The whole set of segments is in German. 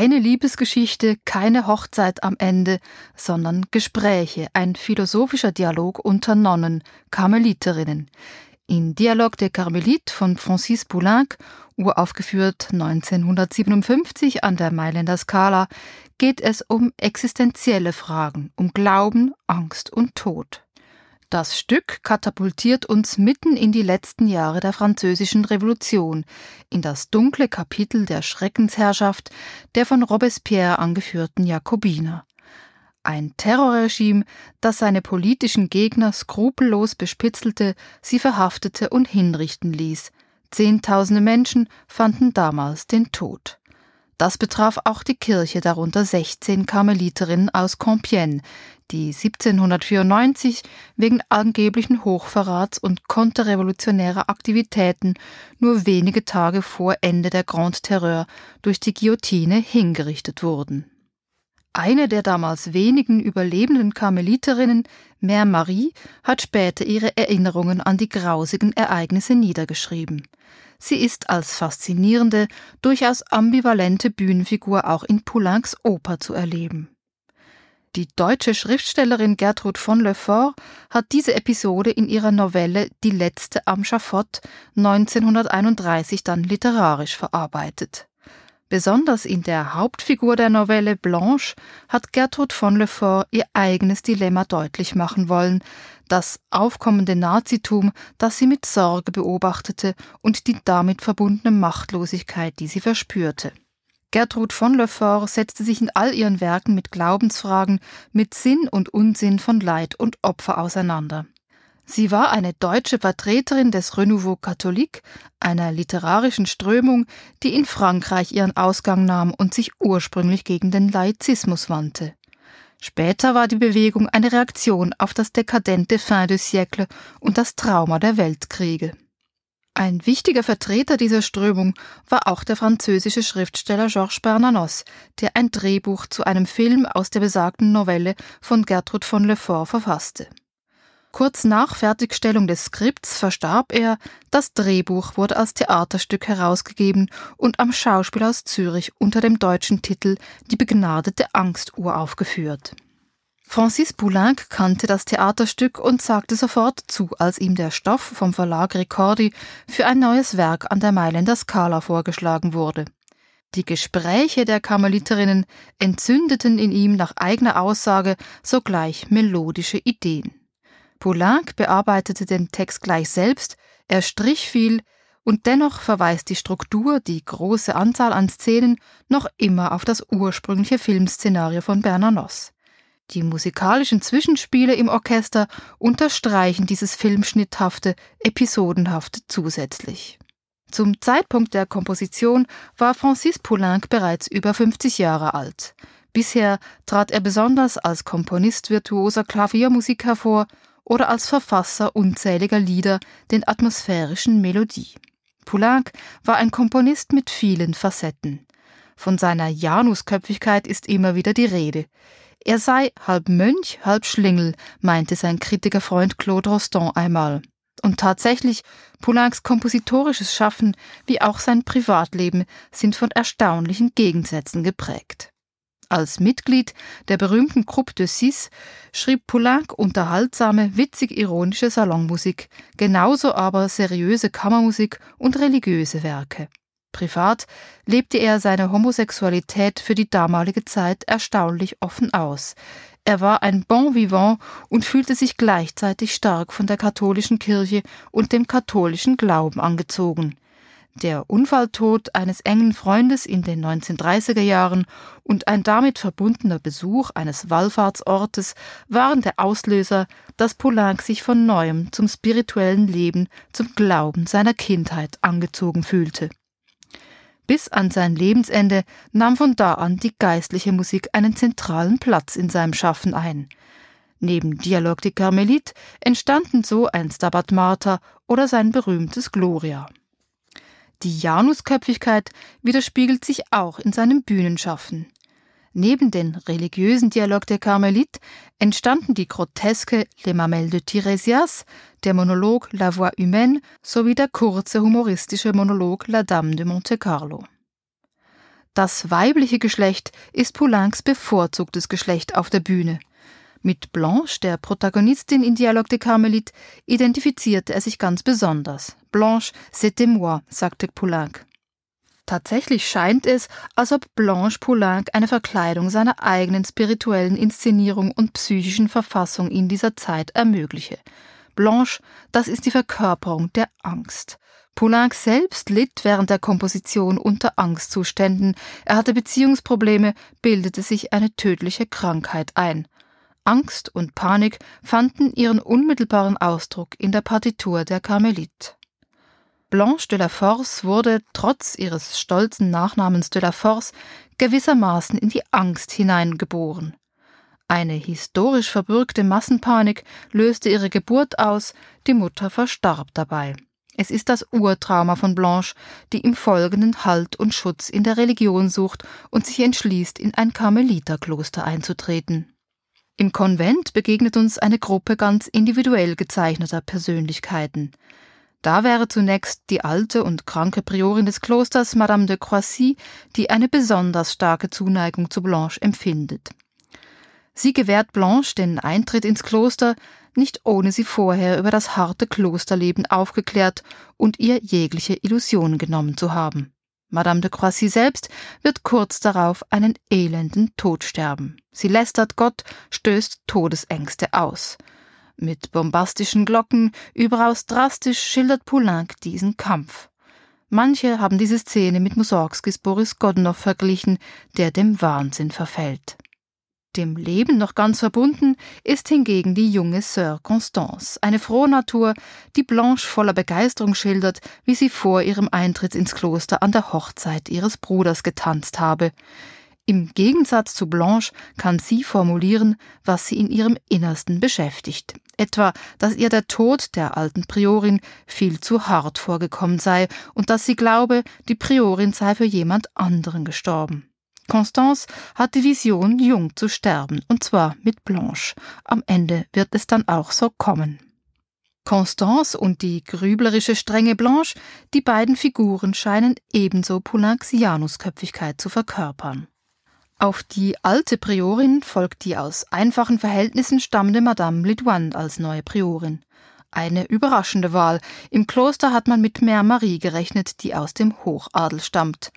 Keine Liebesgeschichte, keine Hochzeit am Ende, sondern Gespräche, ein philosophischer Dialog unter Nonnen, Karmeliterinnen. In Dialogue der Carmelite von Francis Poulenc, uraufgeführt 1957 an der Mailänder Scala, geht es um existenzielle Fragen, um Glauben, Angst und Tod. Das Stück katapultiert uns mitten in die letzten Jahre der Französischen Revolution, in das dunkle Kapitel der Schreckensherrschaft der von Robespierre angeführten Jakobiner. Ein Terrorregime, das seine politischen Gegner skrupellos bespitzelte, sie verhaftete und hinrichten ließ. Zehntausende Menschen fanden damals den Tod. Das betraf auch die Kirche, darunter 16 Karmeliterinnen aus Compiègne, die 1794 wegen angeblichen Hochverrats und konterrevolutionärer Aktivitäten nur wenige Tage vor Ende der Grand Terreur durch die Guillotine hingerichtet wurden. Eine der damals wenigen überlebenden Karmeliterinnen, Mère Marie, hat später ihre Erinnerungen an die grausigen Ereignisse niedergeschrieben. Sie ist als faszinierende, durchaus ambivalente Bühnenfigur auch in Poulencs Oper zu erleben. Die deutsche Schriftstellerin Gertrud von Lefort hat diese Episode in ihrer Novelle Die letzte am Schafott 1931 dann literarisch verarbeitet. Besonders in der Hauptfigur der Novelle Blanche hat Gertrud von Lefort ihr eigenes Dilemma deutlich machen wollen, das aufkommende Nazitum, das sie mit Sorge beobachtete und die damit verbundene Machtlosigkeit, die sie verspürte. Gertrud von Lefort setzte sich in all ihren Werken mit Glaubensfragen, mit Sinn und Unsinn von Leid und Opfer auseinander. Sie war eine deutsche Vertreterin des Renouveau catholique, einer literarischen Strömung, die in Frankreich ihren Ausgang nahm und sich ursprünglich gegen den Laizismus wandte. Später war die Bewegung eine Reaktion auf das dekadente Fin de siècle und das Trauma der Weltkriege. Ein wichtiger Vertreter dieser Strömung war auch der französische Schriftsteller Georges Bernanos, der ein Drehbuch zu einem Film aus der besagten Novelle von Gertrud von Lefort verfasste. Kurz nach Fertigstellung des Skripts verstarb er, das Drehbuch wurde als Theaterstück herausgegeben und am Schauspiel aus Zürich unter dem deutschen Titel Die begnadete Angstuhr aufgeführt. Francis Poulenc kannte das Theaterstück und sagte sofort zu, als ihm der Stoff vom Verlag Ricordi für ein neues Werk an der Mailänder Scala vorgeschlagen wurde. Die Gespräche der Karmeliterinnen entzündeten in ihm nach eigener Aussage sogleich melodische Ideen. Poulenc bearbeitete den Text gleich selbst, er strich viel, und dennoch verweist die Struktur, die große Anzahl an Szenen, noch immer auf das ursprüngliche Filmszenario von Bernanos. Die musikalischen Zwischenspiele im Orchester unterstreichen dieses filmschnitthafte, episodenhafte zusätzlich. Zum Zeitpunkt der Komposition war Francis Poulenc bereits über 50 Jahre alt. Bisher trat er besonders als Komponist virtuoser Klaviermusik hervor oder als Verfasser unzähliger Lieder den atmosphärischen Melodie. Poulenc war ein Komponist mit vielen Facetten. Von seiner Janusköpfigkeit ist immer wieder die Rede. Er sei halb Mönch, halb Schlingel, meinte sein Kritikerfreund Claude Rostand einmal. Und tatsächlich, Poulencs kompositorisches Schaffen wie auch sein Privatleben sind von erstaunlichen Gegensätzen geprägt. Als Mitglied der berühmten Groupe de Six schrieb Poulenc unterhaltsame, witzig-ironische Salonmusik, genauso aber seriöse Kammermusik und religiöse Werke. Privat lebte er seine Homosexualität für die damalige Zeit erstaunlich offen aus. Er war ein Bon vivant und fühlte sich gleichzeitig stark von der katholischen Kirche und dem katholischen Glauben angezogen. Der Unfalltod eines engen Freundes in den 1930er Jahren und ein damit verbundener Besuch eines Wallfahrtsortes waren der Auslöser, dass Poulenc sich von neuem zum spirituellen Leben, zum Glauben seiner Kindheit angezogen fühlte. Bis an sein Lebensende nahm von da an die geistliche Musik einen zentralen Platz in seinem Schaffen ein. Neben Dialog de Carmelite entstanden so ein Stabat Mater oder sein berühmtes Gloria. Die Janusköpfigkeit widerspiegelt sich auch in seinem Bühnenschaffen. Neben den religiösen Dialog der Carmelite entstanden die Groteske Les Mamelles de Tiresias, der Monolog La Voix Humaine sowie der kurze humoristische Monolog La Dame de Monte Carlo. Das weibliche Geschlecht ist Poulencs bevorzugtes Geschlecht auf der Bühne. Mit Blanche, der Protagonistin in Dialogue de Carmelite, identifizierte er sich ganz besonders. Blanche, c'était moi, sagte Poulenc. Tatsächlich scheint es, als ob Blanche Poulenc eine Verkleidung seiner eigenen spirituellen Inszenierung und psychischen Verfassung in dieser Zeit ermögliche. Blanche, das ist die Verkörperung der Angst. Poulenc selbst litt während der Komposition unter Angstzuständen. Er hatte Beziehungsprobleme, bildete sich eine tödliche Krankheit ein. Angst und Panik fanden ihren unmittelbaren Ausdruck in der Partitur der Karmelit. Blanche de la Force wurde, trotz ihres stolzen Nachnamens de la Force, gewissermaßen in die Angst hineingeboren. Eine historisch verbürgte Massenpanik löste ihre Geburt aus, die Mutter verstarb dabei. Es ist das Urtrauma von Blanche, die im Folgenden Halt und Schutz in der Religion sucht und sich entschließt, in ein Karmeliterkloster einzutreten. Im Konvent begegnet uns eine Gruppe ganz individuell gezeichneter Persönlichkeiten. Da wäre zunächst die alte und kranke Priorin des Klosters, Madame de Croissy, die eine besonders starke Zuneigung zu Blanche empfindet. Sie gewährt Blanche den Eintritt ins Kloster, nicht ohne sie vorher über das harte Klosterleben aufgeklärt und ihr jegliche Illusionen genommen zu haben. Madame de Croissy selbst wird kurz darauf einen elenden Tod sterben. Sie lästert Gott, stößt Todesängste aus. Mit bombastischen Glocken, überaus drastisch schildert Poulenc diesen Kampf. Manche haben diese Szene mit Mussorgskis Boris Godunov verglichen, der dem Wahnsinn verfällt. Dem Leben noch ganz verbunden ist hingegen die junge Sœur Constance, eine frohe Natur, die Blanche voller Begeisterung schildert, wie sie vor ihrem Eintritt ins Kloster an der Hochzeit ihres Bruders getanzt habe. Im Gegensatz zu Blanche kann sie formulieren, was sie in ihrem Innersten beschäftigt. Etwa, dass ihr der Tod der alten Priorin viel zu hart vorgekommen sei und dass sie glaube, die Priorin sei für jemand anderen gestorben. Constance hat die Vision, jung zu sterben, und zwar mit Blanche. Am Ende wird es dann auch so kommen. Constance und die grüblerische strenge Blanche, die beiden Figuren scheinen ebenso Poulencs Janusköpfigkeit zu verkörpern. Auf die alte Priorin folgt die aus einfachen Verhältnissen stammende Madame Lidoine als neue Priorin. Eine überraschende Wahl. Im Kloster hat man mit Mère Marie gerechnet, die aus dem Hochadel stammt.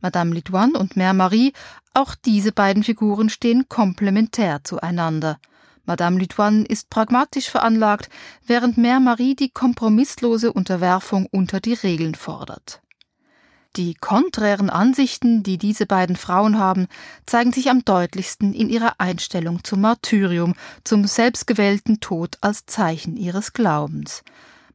Madame Lidoine und Mère Marie, auch diese beiden Figuren stehen komplementär zueinander. Madame Lidoine ist pragmatisch veranlagt, während Mère Marie die kompromisslose Unterwerfung unter die Regeln fordert. Die konträren Ansichten, die diese beiden Frauen haben, zeigen sich am deutlichsten in ihrer Einstellung zum Martyrium, zum selbstgewählten Tod als Zeichen ihres Glaubens.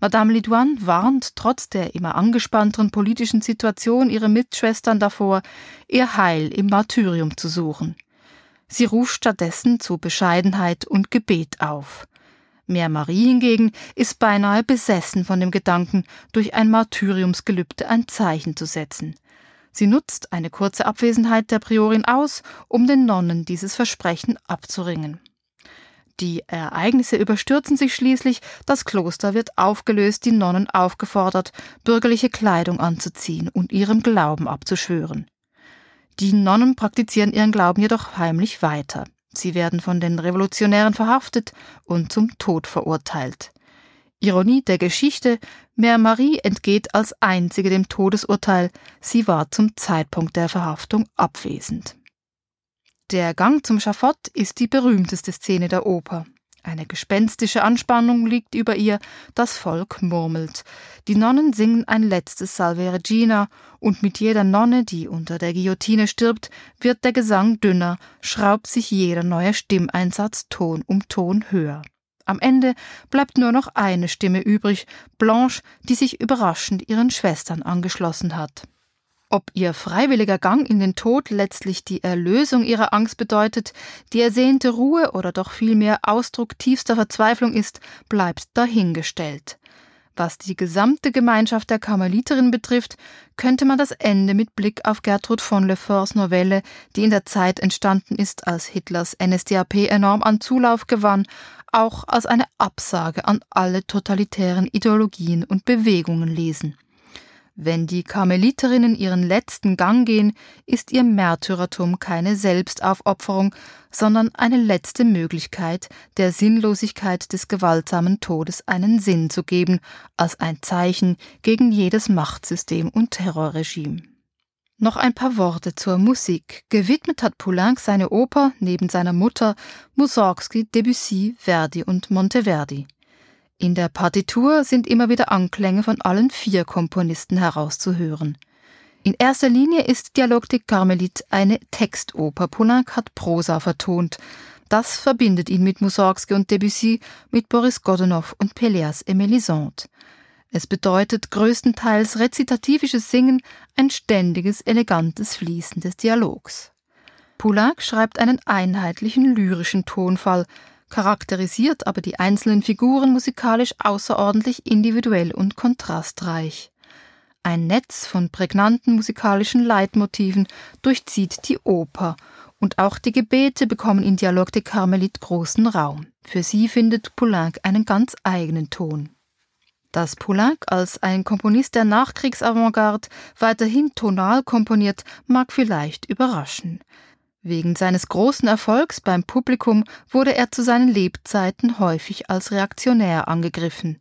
Madame Lidoine warnt trotz der immer angespannteren politischen Situation ihre Mitschwestern davor, ihr Heil im Martyrium zu suchen. Sie ruft stattdessen zu Bescheidenheit und Gebet auf. Mère Marie hingegen ist beinahe besessen von dem Gedanken, durch ein Martyriumsgelübde ein Zeichen zu setzen. Sie nutzt eine kurze Abwesenheit der Priorin aus, um den Nonnen dieses Versprechen abzuringen. Die Ereignisse überstürzen sich schließlich, das Kloster wird aufgelöst, die Nonnen aufgefordert, bürgerliche Kleidung anzuziehen und ihrem Glauben abzuschwören. Die Nonnen praktizieren ihren Glauben jedoch heimlich weiter. Sie werden von den Revolutionären verhaftet und zum Tod verurteilt. Ironie der Geschichte, Mère Marie entgeht als einzige dem Todesurteil, sie war zum Zeitpunkt der Verhaftung abwesend. Der Gang zum Schafott ist die berühmteste Szene der Oper. Eine gespenstische Anspannung liegt über ihr, das Volk murmelt. Die Nonnen singen ein letztes Salve Regina, und mit jeder Nonne, die unter der Guillotine stirbt, wird der Gesang dünner, schraubt sich jeder neue Stimmeinsatz Ton um Ton höher. Am Ende bleibt nur noch eine Stimme übrig, Blanche, die sich überraschend ihren Schwestern angeschlossen hat. Ob ihr freiwilliger Gang in den Tod letztlich die Erlösung ihrer Angst bedeutet, die ersehnte Ruhe oder doch vielmehr Ausdruck tiefster Verzweiflung ist, bleibt dahingestellt. Was die gesamte Gemeinschaft der Karmeliterinnen betrifft, könnte man das Ende mit Blick auf Gertrud von Leforts Novelle, die in der Zeit entstanden ist, als Hitlers NSDAP enorm an Zulauf gewann, auch als eine Absage an alle totalitären Ideologien und Bewegungen lesen. Wenn die Karmeliterinnen ihren letzten Gang gehen, ist ihr Märtyrertum keine Selbstaufopferung, sondern eine letzte Möglichkeit, der Sinnlosigkeit des gewaltsamen Todes einen Sinn zu geben, als ein Zeichen gegen jedes Machtsystem und Terrorregime. Noch ein paar Worte zur Musik. Gewidmet hat Poulenc seine Oper neben seiner Mutter Mussorgsky, Debussy, Verdi und Monteverdi. In der Partitur sind immer wieder Anklänge von allen vier Komponisten herauszuhören. In erster Linie ist Dialog de Carmelite eine Textoper. Poulenc hat Prosa vertont. Das verbindet ihn mit Mussorgsky und Debussy, mit Boris Godunow und Peleas et Melisande. Es bedeutet größtenteils rezitativisches Singen, ein ständiges, elegantes Fließen des Dialogs. Poulenc schreibt einen einheitlichen lyrischen Tonfall, charakterisiert aber die einzelnen Figuren musikalisch außerordentlich individuell und kontrastreich. Ein Netz von prägnanten musikalischen Leitmotiven durchzieht die Oper, und auch die Gebete bekommen in Dialog de Carmelit großen Raum. Für sie findet Poulenc einen ganz eigenen Ton. Dass Poulenc als ein Komponist der Nachkriegsavantgarde weiterhin tonal komponiert, mag vielleicht überraschen. Wegen seines großen Erfolgs beim Publikum wurde er zu seinen Lebzeiten häufig als reaktionär angegriffen.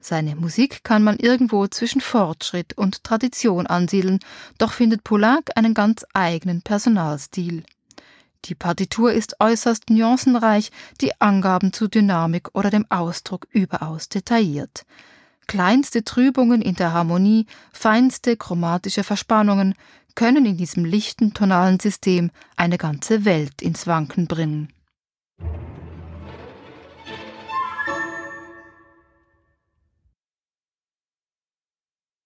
Seine Musik kann man irgendwo zwischen Fortschritt und Tradition ansiedeln, doch findet Poulenc einen ganz eigenen Personalstil. Die Partitur ist äußerst nuancenreich, die Angaben zu Dynamik oder dem Ausdruck überaus detailliert. Kleinste Trübungen in der Harmonie, feinste chromatische Verspannungen können in diesem lichten tonalen System eine ganze Welt ins Wanken bringen.